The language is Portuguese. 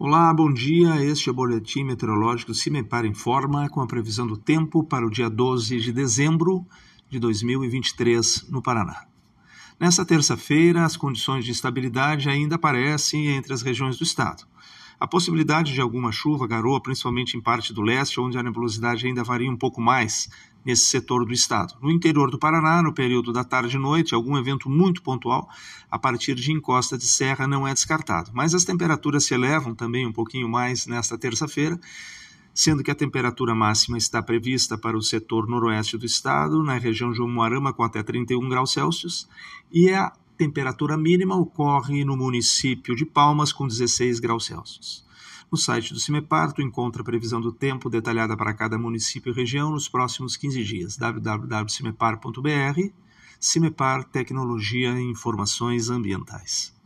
Olá, bom dia. Este é o boletim meteorológico Cimepar Informa com a previsão do tempo para o dia 12 de dezembro de 2023 no Paraná. Nessa terça-feira, as condições de estabilidade ainda aparecem entre as regiões do estado. A possibilidade de alguma chuva, garoa, principalmente em parte do leste, onde a nebulosidade ainda varia um pouco mais nesse setor do estado. No interior do Paraná, no período da tarde e noite, algum evento muito pontual a partir de encosta de serra não é descartado. Mas as temperaturas se elevam também um pouquinho mais nesta terça-feira, sendo que a temperatura máxima está prevista para o setor noroeste do estado, na região de Umuarama, com até 31 graus Celsius, e a temperatura mínima ocorre no município de Palmas, com 16 graus Celsius. No site do CIMEPAR, tu encontra a previsão do tempo detalhada para cada município e região nos próximos 15 dias. www.cimepar.br CIMEPAR Tecnologia e Informações Ambientais.